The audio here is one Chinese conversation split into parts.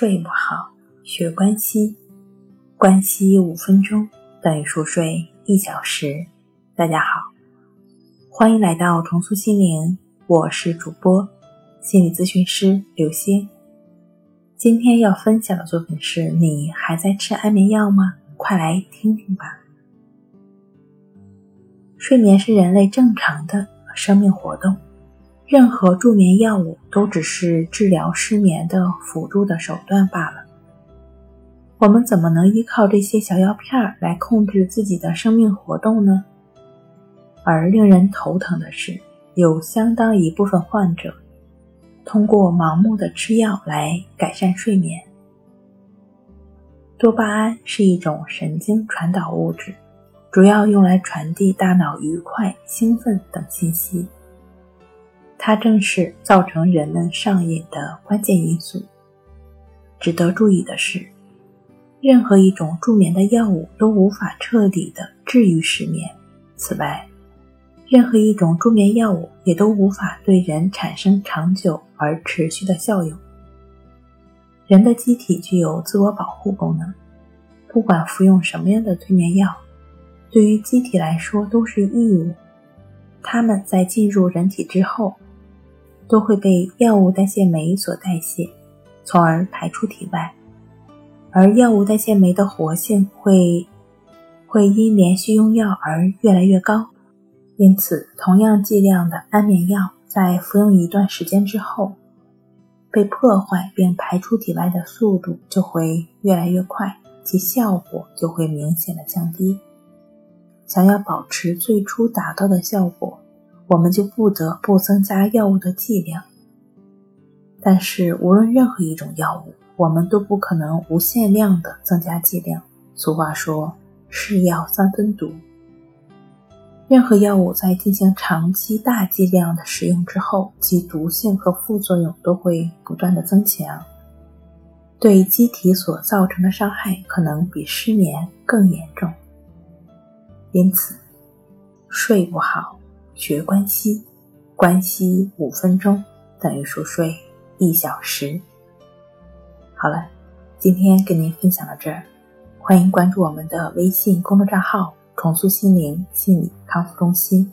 睡不好，学关西，关西五分钟等于熟睡一小时。大家好，欢迎来到重塑心灵，我是主播心理咨询师刘星。今天要分享的作品是你还在吃安眠药吗？快来听听吧。睡眠是人类正常的生命活动。任何助眠药物都只是治疗失眠的辅助的手段罢了。我们怎么能依靠这些小药片来控制自己的生命活动呢？而令人头疼的是，有相当一部分患者通过盲目的吃药来改善睡眠。多巴胺是一种神经传导物质，主要用来传递大脑愉快、兴奋等信息。它正是造成人们上瘾的关键因素。值得注意的是，任何一种助眠的药物都无法彻底的治愈失眠。此外，任何一种助眠药物也都无法对人产生长久而持续的效用。人的机体具有自我保护功能，不管服用什么样的催眠药，对于机体来说都是异物。它们在进入人体之后。都会被药物代谢酶所代谢，从而排出体外。而药物代谢酶的活性会会因连续用药而越来越高，因此同样剂量的安眠药在服用一段时间之后，被破坏并排出体外的速度就会越来越快，其效果就会明显的降低。想要保持最初达到的效果。我们就不得不增加药物的剂量，但是无论任何一种药物，我们都不可能无限量的增加剂量。俗话说“是药三分毒”，任何药物在进行长期大剂量的使用之后，其毒性和副作用都会不断的增强，对机体所造成的伤害可能比失眠更严重。因此，睡不好。学关西，关西五分钟等于熟睡一小时。好了，今天跟您分享到这儿，欢迎关注我们的微信公众账号“重塑心灵心理康复中心”，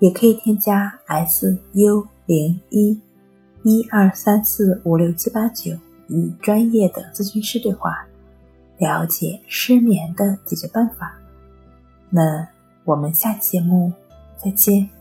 也可以添加 s u 零一一二三四五六七八九与专业的咨询师对话，了解失眠的解决办法。那我们下期节目。再见。